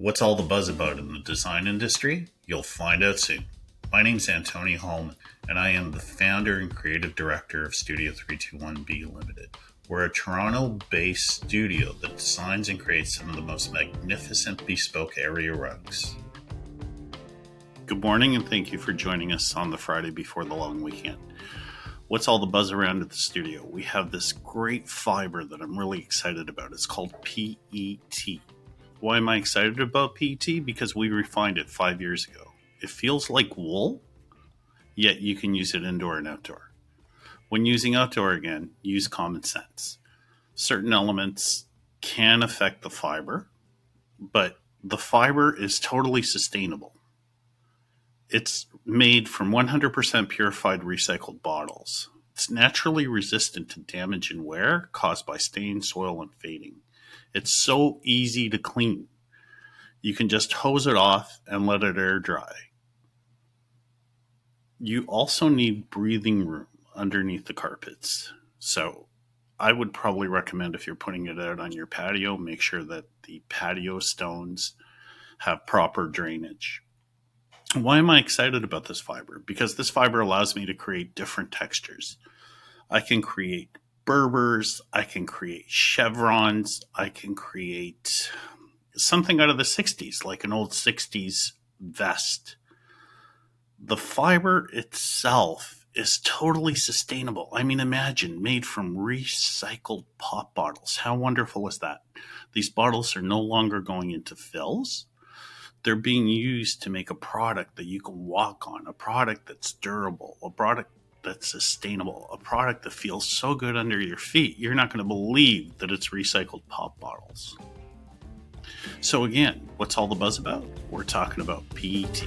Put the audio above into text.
What's all the buzz about in the design industry? You'll find out soon. My name is Anthony Hellman, and I am the founder and creative director of Studio 321B Limited. We're a Toronto based studio that designs and creates some of the most magnificent bespoke area rugs. Good morning, and thank you for joining us on the Friday before the long weekend. What's all the buzz around at the studio? We have this great fiber that I'm really excited about. It's called PET why am I excited about PET? Because we refined it five years ago. It feels like wool, yet you can use it indoor and outdoor. When using outdoor again, use common sense. Certain elements can affect the fiber, but the fiber is totally sustainable. It's made from 100% purified recycled bottles. It's naturally resistant to damage and wear caused by stain, soil, and fading. It's so easy to clean. You can just hose it off and let it air dry. You also need breathing room underneath the carpets. So I would probably recommend if you're putting it out on your patio, make sure that the patio stones have proper drainage. Why am I excited about this fiber? Because this fiber allows me to create different textures. I can create Berbers, I can create chevrons, I can create something out of the 60s, like an old 60s vest. The fiber itself is totally sustainable. I mean, imagine made from recycled pop bottles. How wonderful is that? These bottles are no longer going into fills. They're being used to make a product that you can walk on, a product that's durable, a product that's sustainable, a product that feels so good under your feet, you're not going to believe that it's recycled pop bottles. So, again, what's all the buzz about? We're talking about PET.